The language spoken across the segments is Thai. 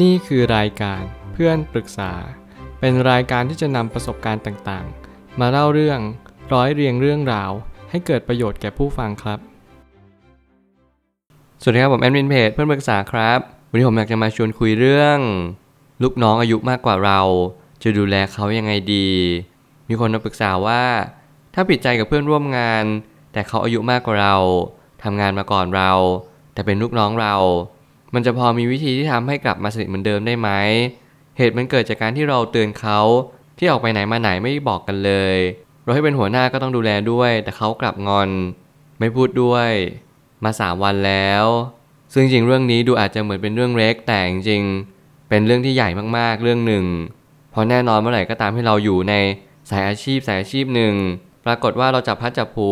นี่คือรายการเพื่อนปรึกษา เป็นรายการที่จะนำประสบการณ์ต่างๆ มาเล่าเรื่องร้อยเรียงเรื่องราว ให้เกิดประโยชน์แก่ผู้ฟังครับ สวัสดีครับผมแอดมินเพจเพื่อนปรึกษาครับ วันนี้ผมอยากจะมาชวนคุยเรื่อง ลูกน้องอายุมากกว่าเรา จะดูแลเขายังไงดี มีคนมาปรึกษาว่า ถ้าปิดใจกับเพื่อนร่วมงาน แต่เขาอายุมากกว่าเราทำงานมาก่อนเรา แต่เป็นลูกน้องเรา มันจะพอมีวิธีที่ทำให้กลับมาสนิทเหมือนเดิมได้ไหม เหตุมันเกิดจากการที่เราเตือนเขาที่ออกไปไหนมาไหนไม่บอกกันเลย เราให้เป็นหัวหน้าก็ต้องดูแลด้วย แต่เขากลับงอน ไม่พูดด้วย มาสามวันแล้ว ซึ่งจริงเรื่องนี้ดูอาจจะเหมือนเป็นเรื่องเล็กแต่จริงเป็นเรื่องที่ใหญ่มากๆเรื่องหนึ่งเพราะแน่นอนเมื่อไหร่ก็ตามที่เราอยู่ในสายอาชีพสายอาชีพหนึ่ง ปรากฏว่าเราจับพัดจับผู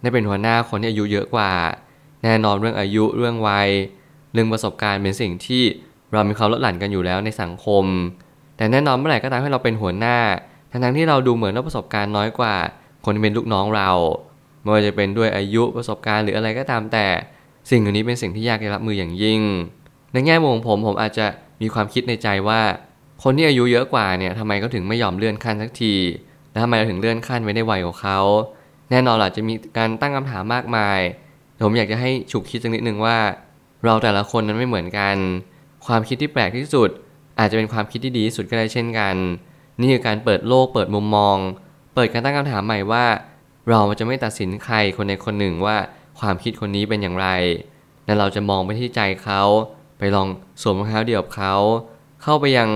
ได้เป็นหัวหน้าคนที่อายุเยอะกว่า แน่นอนเรื่องอายุเรื่องวัย เรื่องประสบการณ์เป็นสิ่งที่เรามีความลดหลั่นกันอยู่แล้วในสังคม แต่แน่นอนเมื่อไหร่ก็ตามที่เราเป็นหัวหน้า ทั้งที่เราดูเหมือนว่าประสบการณ์น้อยกว่า คนที่เป็นลูกน้องเราไม่ว่าจะเป็นด้วยอายุประสบการณ์หรืออะไรก็ตามแต่ สิ่งเหล่านี้เป็นสิ่งที่ยากจะรับมืออย่างยิ่ง ในแง่มุมของผมผมอาจจะมีความคิดในใจว่า คนที่อายุเยอะกว่าเนี่ยทำไมเขาถึงไม่ยอมเลื่อนขั้นสักทีแล้วทำไมเราถึงเลื่อนขั้นไว้ได้ไวกว่าเขา แน่นอนหละจะมีการตั้งคำถามมากมาย ผมอยากจะให้ฉุกคิดสักนิดนึงว่า เราแต่ละคนนั้นไม่เหมือนกัน ความคิดที่แปลกที่สุด อาจจะเป็นความคิดที่ดีที่สุดก็ได้เช่นกัน นี่คือการเปิดโลกเปิดมุมมอง เปิดการตั้งคำถามใหม่ว่า เราจะไม่ตัดสินใครคนใดคนหนึ่งว่าความคิดคนนี้เป็นอย่างไร และเราจะมองไปที่ใจเขา ไปลองสวมรองเท้าเดี่ยวกับเขา เข้าไปยัง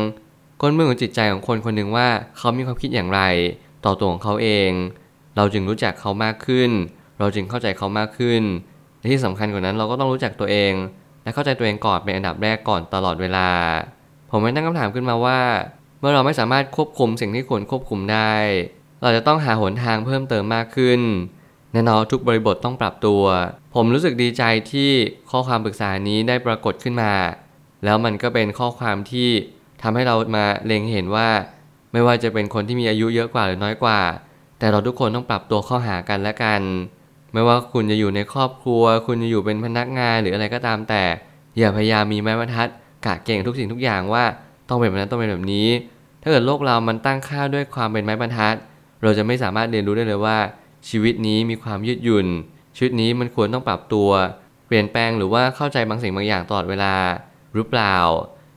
ก้นมือของจิตใจของคนคนหนึ่งว่าเขามีความคิดอย่างไร ต่อตัวของเขาเอง เราจึงรู้จักเขามากขึ้น เราจึงเข้าใจเขามากขึ้น ที่สำคัญกว่านั้นเราก็ต้องรู้จักตัวเอง และเข้าใจตัวเองก่อนเป็นอันดับแรกก่อนตลอดเวลา ผมไม่ตั้งคำถามขึ้นมาว่า เมื่อเราไม่สามารถควบคุมสิ่งที่ควรควบคุมได้ เราจะต้องหาหนทางเพิ่มเติมมากขึ้นแน่นอนทุกบริบทต้องปรับตัว ผมรู้สึกดีใจที่ข้อความปรึกษานี้ได้ปรากฏขึ้นมา แล้วมันก็เป็นข้อความที่ทำให้เรามาเล็งเห็นว่า ไม่ว่าจะเป็นคนที่มีอายุเยอะกว่าหรือน้อยกว่า แต่เราทุกคนต้องปรับตัวเข้าหากันและกัน ไม่ว่าคุณจะอยู่ในครอบครัว คุณจะอยู่เป็นพนักงานหรืออะไรก็ตามแต่ อย่าพยายามมีไม้บรรทัดกะเก่งทุกสิ่งทุกอย่างว่าต้องเป็นแบบนั้นต้องเป็นแบบนี้ ถ้าเกิดโลกเรามันตั้งค่าด้วยความเป็นไม้บรรทัด เราจะไม่สามารถเรียนรู้ได้เลยว่า ชีวิตนี้มีความยืดหยุ่นชีวิตนี้มันควรต้องปรับตัว เปลี่ยนแปลงหรือว่าเข้าใจบางสิ่งบางอย่างตลอดเวลาหรือเปล่า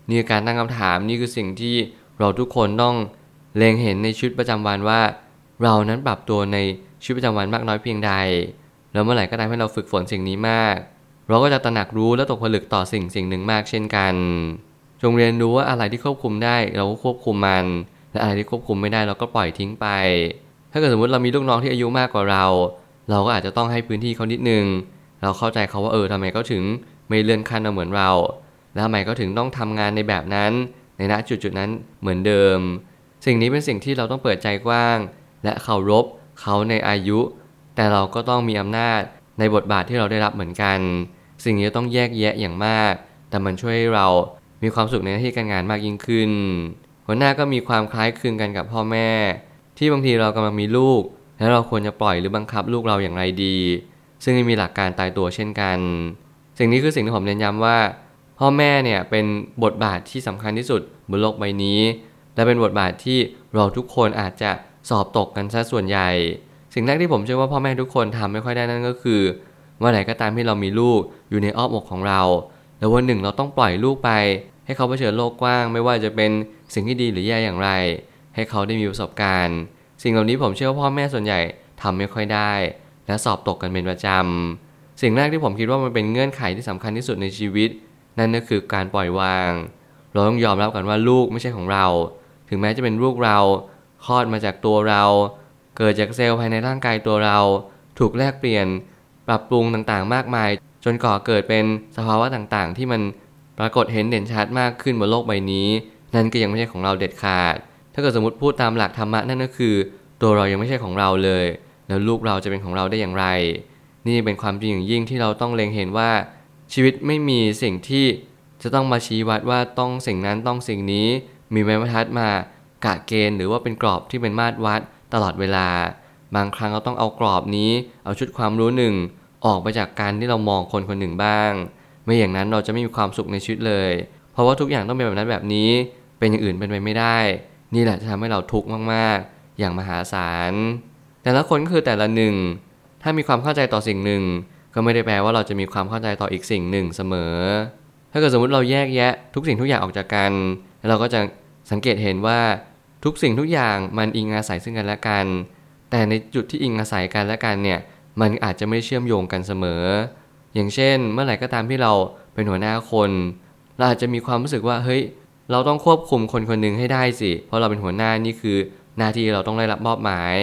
นี่คือการตั้งคำถามนี่คือสิ่งที่เราทุกคนต้องเล็งเห็นในชีวิตประจำวันว่า เรานั้นปรับตัวในชีวิตประจำวันมากน้อยเพียงใด แล้วเมื่อไหร่ก็ตามให้เราฝึกฝนสิ่งนี้มาก เราก็จะตระหนักรู้และตกผลึกต่อสิ่งสิ่งหนึ่งมากเช่นกัน จงเรียนรู้ว่าอะไรที่ควบคุมได้เราก็ควบคุมมัน และอะไรที่ควบคุมไม่ได้เราก็ปล่อยทิ้งไป ถ้าเกิดสมมติเรามีลูกน้องที่อายุมากกว่าเรา เราก็อาจจะต้องให้พื้นที่เขานิดนึง เราเข้าใจเขาว่าเออทำไมเขาถึงไม่เลื่อนขั้นมาเหมือนเรา แล้วทำไมเขาถึงต้องทำงานในแบบนั้นในณจุดจุดนั้นเหมือนเดิม สิ่งนี้เป็นสิ่งที่เราต้องเปิดใจกว้าง และเคารพเขาในอายุ แต่เราก็ต้องมีอำนาจในบทบาทที่เราได้รับเหมือนกัน สิ่งนี้ต้องแยกแยะอย่างมาก แต่มันช่วยให้เรามีความสุขในหน้าที่การงานมากยิ่งขึ้น หัวหน้าก็มีความคล้ายคลึงกันกับพ่อแม่ ที่บางทีเรากำลังมีลูก แล้วเราควรจะปล่อยหรือบังคับลูกเราอย่างไรดี ซึ่งมีหลักการตายตัวเช่นกัน สิ่งนี้คือสิ่งที่ผมเน้นย้ำว่า พ่อแม่เนี่ยเป็นบทบาทที่สำคัญที่สุดบนโลกใบนี้ และเป็นบทบาทที่เราทุกคนอาจจะสอบตกกันซะส่วนใหญ่ สิ่งแรกที่ผมเชื่อว่าพ่อแม่ทุกคนทำไม่ค่อยได้นั่นก็คือเมื่อไหร่ก็ตามที่เรามีลูกอยู่ในอ้อมอกของเรา แล้ววันหนึ่งเราต้องปล่อยลูกไป ให้เขาเผชิญโลกกว้าง ไม่ว่าจะเป็นสิ่งที่ดีหรือแย่อย่างไร ให้เขาได้มีประสบการณ์ สิ่งเหล่านี้ผมเชื่อว่าพ่อแม่ส่วนใหญ่ทำไม่ค่อยได้ และสอบตกกันเป็นประจำสิ่งแรกที่ผมคิดว่ามันเป็นเงื่อนไขที่สำคัญที่สุดในชีวิต นั่นก็คือการปล่อยวาง เราต้องยอมรับกันว่าลูกไม่ใช่ของเรา ถึงแม้จะเป็นลูกเราคลอดมาจากตัวเรา เกิดจากเซลล์ภายในร่างกายตัวเรา ถูกแลกเปลี่ยน ปรับปรุงต่างๆ มากมาย จนก่อเกิดเป็นสภาวะต่างๆ ที่มันปรากฏเห็นเด่นชัดมากขึ้นบนโลกใบนี้ นั่นก็ยังไม่ใช่ของเราเด็ดขาด ถ้าเกิดสมมติพูดตามหลักธรรมะนั่นก็คือ ตัวเรายังไม่ใช่ของเราเลย แล้วลูกเราจะเป็นของเราได้อย่างไร นี่เป็นความจริงอย่างยิ่งที่เราต้องเล็งเห็นว่า ชีวิตไม่มีสิ่งที่จะต้องมาชี้วัดว่าต้องสิ่งนั้นต้องสิ่งนี้ มีไม้บรรทัดมากะเกณฑ์หรือว่าเป็นกรอบที่เป็นมาตรวัด ตลอดเวลา บางครั้งเราต้องเอากรอบนี้ เอาชุดความรู้หนึ่งออกไปจากการที่เรามองคนคนหนึ่งบ้าง ไม่อย่างนั้นเราจะไม่มีความสุขในชีวิตเลย เพราะว่าทุกอย่างต้องเป็นแบบนั้นแบบนี้ เป็นอย่างอื่นเป็นไปไม่ได้ นี่แหละจะทำให้เราทุกข์มากๆ อย่างมหาศาล แต่ละคนก็คือแต่ละหนึ่ง ถ้ามีความเข้าใจต่อสิ่งหนึ่ง ก็ไม่ได้แปลว่าเราจะมีความเข้าใจต่ออีกสิ่งหนึ่งเสมอ ถ้าเกิดสมมติเราแยกแยะทุกสิ่งทุกอย่างออกจากกัน เราก็จะสังเกตเห็นว่า ทุกสิ่งทุกอย่างมันอิงอาศัยซึ่งกันและกัน แต่ในจุดที่อิงอาศัยกันและกันเนี่ย มันอาจจะไม่เชื่อมโยงกันเสมอ อย่างเช่น เมื่อไหร่ก็ตามที่เราเป็นหัวหน้าคน เราอาจจะมีความรู้สึกว่า เฮ้ย เราต้องควบคุมคนคนหนึ่งให้ได้สิ เพราะเราเป็นหัวหน้านี่คือ หน้าที่เราต้องได้รับมอบหมาย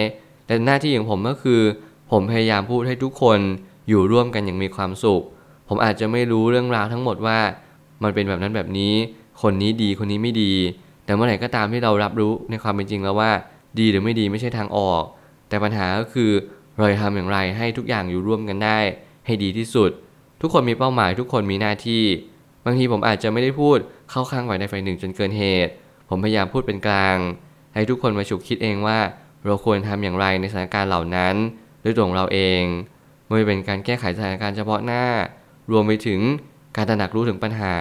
แต่หน้าที่ของผมก็คือ ผมพยายามพูดให้ทุกคนอยู่ร่วมกันอย่างมีความสุข ผมอาจจะไม่รู้เรื่องราวทั้งหมดว่า มันเป็นแบบนั้นแบบนี้ คนนี้ดีคนนี้ไม่ดี แต่เมื่อไหร่ก็ตามที่เรารับรู้ในความเป็นจริงแล้วว่า ดีหรือไม่ดีไม่ใช่ทางออก แต่ปัญหาก็คือเราจะทำอย่างไรให้ทุกอย่างอยู่ร่วมกันได้ ให้ดีที่สุด ทุกคนมีเป้าหมายทุกคนมีหน้าที่ บางทีผมอาจจะไม่ได้พูดเข้าข้างฝ่ายใดฝ่ายหนึ่งจนเกินเหตุ ผมพยายามพูดเป็นกลาง ให้ทุกคนมาฉุกคิดเองว่า เราควรทำอย่างไรในสถานการณ์เหล่านั้นด้วยตัวของเราเองไม่เป็นการแก้ไขสถานการณ์เฉพาะหน้า รวมไปถึงการตระหนักรู้ถึงปัญหา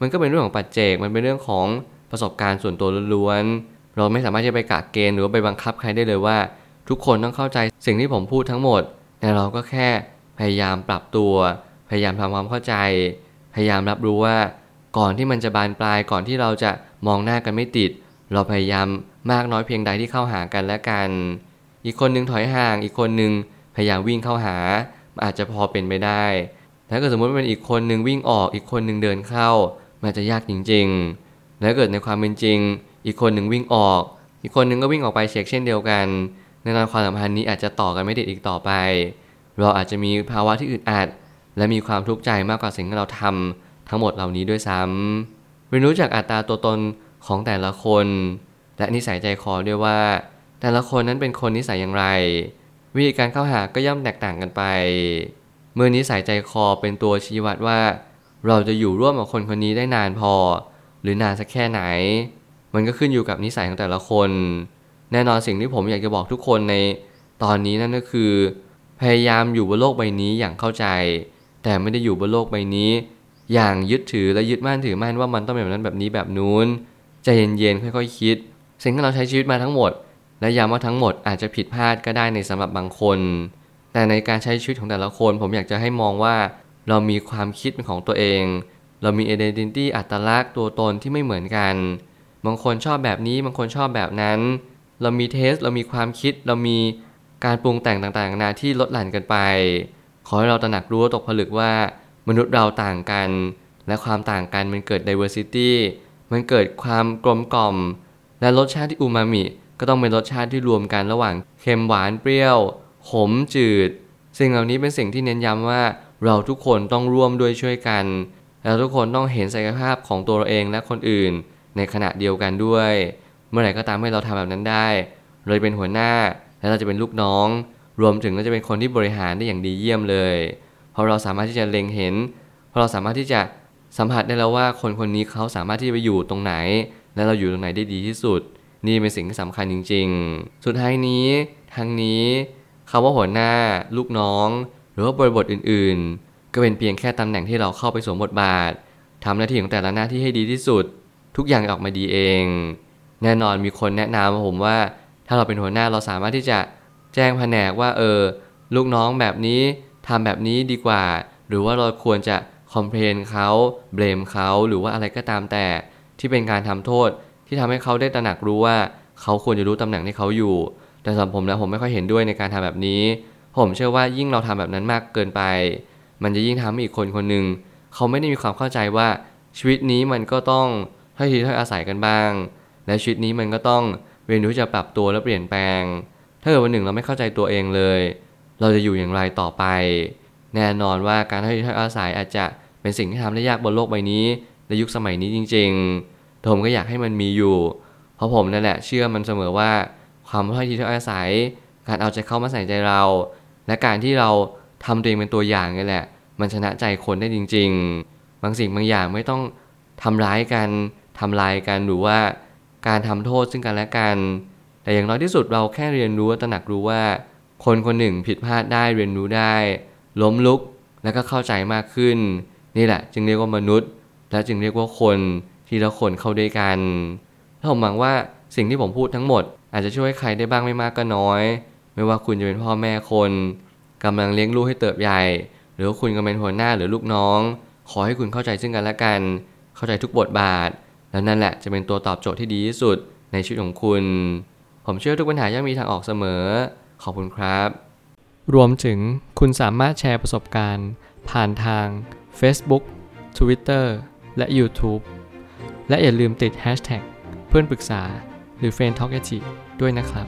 มันก็เป็นเรื่องของปัจเจกมันเป็นเรื่องของ ประสบการณ์ส่วนตัวล้วนๆ เราไม่สามารถจะไปกะเกณฑ์หรือว่าไปบังคับใครได้เลยว่า ทุกคนต้องเข้าใจสิ่งที่ผมพูดทั้งหมด แต่เราก็แค่พยายามปรับตัว พยายามทำความเข้าใจ พยายามรับรู้ว่า ก่อนที่มันจะบานปลายก่อนที่เราจะมองหน้ากันไม่ติด เราพยายามมากน้อยเพียงใดที่เข้าหากันและกัน อีกคนนึงถอยห่าง อีกคนนึงพยายามวิ่งเข้าหาอาจจะพอเป็นไปได้ถ้าเกิดสมมติเป็นอีกคนนึงวิ่งออกอีกคนนึงเดินเข้า มันจะยากจริง ๆ แล้วเกิดในความเป็นจริง อีกคนหนึ่งวิ่งออก อีกคนหนึ่งก็วิ่งออกไปเช็คเช่นเดียวกันในตอนความสัมพันธ์นี้อาจจะต่อกันไม่ติดอีกต่อไป เราอาจจะมีภาวะที่อึดอัด และมีความทุกข์ใจมากกว่าสิ่งที่เราทำทั้งหมดเหล่านี้ด้วยซ้ำเรียนรู้จากอัตราตัวตนของแต่ละคน และนิสัยใจคอด้วยว่า แต่ละคนนั้นเป็นคนนิสัยอย่างไร วิธีการเข้าหาก็ย่อมแตกต่างกันไป เมื่อนิสัยใจคอเป็นตัวชี้วัดว่า เราจะอยู่ร่วมกับคนคนนี้ได้นานพอ หรือนานสักแค่ไหน มันก็ขึ้นอยู่กับนิสัยของแต่ละคน แน่นอนสิ่งที่ผมอยากจะบอกทุกคนในตอนนี้นั่นก็คือ พยายามอยู่บนโลกใบนี้อย่างเข้าใจ แต่ไม่ได้อยู่บนโลกใบนี้ อย่างยึดถือและยึดมั่นถือมั่นว่ามันต้องเป็นแบบนั้นแบบนี้แบบนู้นใจเย็นๆค่อยๆคิด สิ่งที่เราใช้ชีวิตมาทั้งหมด และย้ำว่าทั้งหมดอาจจะผิดพลาดก็ได้ในสำหรับบางคน แต่ในการใช้ชีวิตของแต่ละคน ผมอยากจะให้มองว่าเรามีความคิดเป็นของตัวเอง เรามี identity อัตลักษณ์ตัวตนที่ไม่เหมือนกัน บางคนชอบแบบนี้บางคนชอบแบบนั้น เรามีเทสเรามีความคิด เรามีการปรุงแต่งต่างๆนานาที่ลดหลั่นกันไป ขอให้เราตระหนักรู้ตกผลึกว่ามนุษย์เราต่างกัน และความต่างกันมันเกิด diversity มันเกิดความกลมกล่อม และรสชาติที่อูมามิก็ต้องเป็นรสชาติที่รวมกันระหว่างเค็มหวานเปรี้ยว ขมจืด สิ่งเหล่านี้เป็นสิ่งที่เน้นย้ำว่าเราทุกคนต้องร่วมด้วยช่วยกัน แล้วทุกคนต้องเห็นศักยภาพของตัวเราเองและคนอื่น ในขณะเดียวกันด้วย เมื่อไหร่ก็ตามให้เราทำแบบนั้นได้ เราจะเป็นหัวหน้า และเราจะเป็นลูกน้อง รวมถึงเราจะเป็นคนที่บริหารได้อย่างดีเยี่ยมเลย เพราะเราสามารถที่จะเล็งเห็น เพราะเราสามารถที่จะสัมผัสได้แล้วว่าคนคนนี้เขาสามารถที่จะไปอยู่ตรงไหน และเราอยู่ตรงไหนได้ดีที่สุด นี่เป็นสิ่งที่สำคัญจริง ๆ สุดท้ายนี้ทางนี้คำว่าหัวหน้า ลูกน้อง หรือว่าบริบทอื่นๆ ก็เป็นเพียงแค่ตำแหน่งที่เราเข้าไปสวมบทบาททำหน้าที่ของแต่ละหน้าที่ให้ดีที่สุด ทุกอย่างออกมาดีเอง แน่นอนมีคนแนะนำผมว่า ถ้าเราเป็นหัวหน้าเราสามารถที่จะแจ้งแผนกว่าเออ ลูกน้องแบบนี้ทำแบบนี้ดีกว่า หรือว่าเราควรจะคอมเพลนเขาเบลมเขาหรือว่าอะไรก็ตามแต่ ที่เป็นการทำโทษที่ทำให้เขาได้ตระหนักรู้ว่า เขาควรจะรู้ตำแหน่งที่เขาอยู่ แต่สำหรับผมแล้วผมไม่ค่อยเห็นด้วยในการทำแบบนี้ ผมเชื่อว่ายิ่งเราทำแบบนั้นมากเกินไป มันจะยิ่งทำให้อีกคนคนหนึ่งเขาไม่ได้มีความเข้าใจว่าชีวิตนี้มันก็ต้องให้ทีถ้อยอาศัยกันบ้าง และชีวิตนี้มันก็ต้องเรียนรู้จะปรับตัวและเปลี่ยนแปลง ถ้าเกิดวันหนึ่งเราไม่เข้าใจตัวเองเลย เราจะอยู่อย่างไรต่อไป แน่นอนว่าการให้ทีถ้อยอาศัยอาจจะเป็นสิ่งที่ทำได้ยากบนโลกใบนี้ในยุคสมัยนี้จริงๆผมก็อยากให้มันมีอยู่ เพราะผมนั่นแหละเชื่อมันเสมอว่าความให้ทีถ้อยอาศัย การเอาใจเข้ามาใส่ใจเรา และการที่เรา ทำตัวเองเป็นตัวอย่างนี่แหละ มันชนะใจคนได้จริง ๆ บางสิ่งบางอย่างไม่ต้องทำร้ายกันทำลายกันหรือว่าการทำโทษซึ่งกันและกัน แต่อย่างน้อยที่สุดเราแค่เรียนรู้ตระหนักรู้ว่า คนคนหนึ่งผิดพลาดได้เรียนรู้ได้ ล้มลุกแล้วก็เข้าใจมากขึ้น นี่แหละ จึงเรียกว่ามนุษย์ และจึงเรียกว่าคนที่ละคนเข้าด้วยกันถ้าผมหวังว่าสิ่งที่ผมพูดทั้งหมด อาจจะช่วยใครได้บ้างไม่มากก็น้อย ไม่ว่าคุณจะเป็นพ่อแม่คน กำลังเลี้ยงลูกให้เติบใหญ่ หรือว่าคุณกำลังเป็นหัวหน้าหรือลูกน้อง ขอให้คุณเข้าใจซึ่งกันและกัน เข้าใจทุกบทบาท แล้วนั่นแหละจะเป็นตัวตอบโจทย์ที่ดีที่สุดในชีวิตของคุณ ผมเชื่อทุกปัญหาย่อมมีทางออกเสมอ ขอบคุณครับ รวมถึงคุณสามารถแชร์ประสบการณ์ ผ่านทาง Facebook Twitter และ YouTube และอย่าลืมติด Hashtag เพื่อนปรึกษาหรือ f r ร e n d t a l k ด้วยนะครับ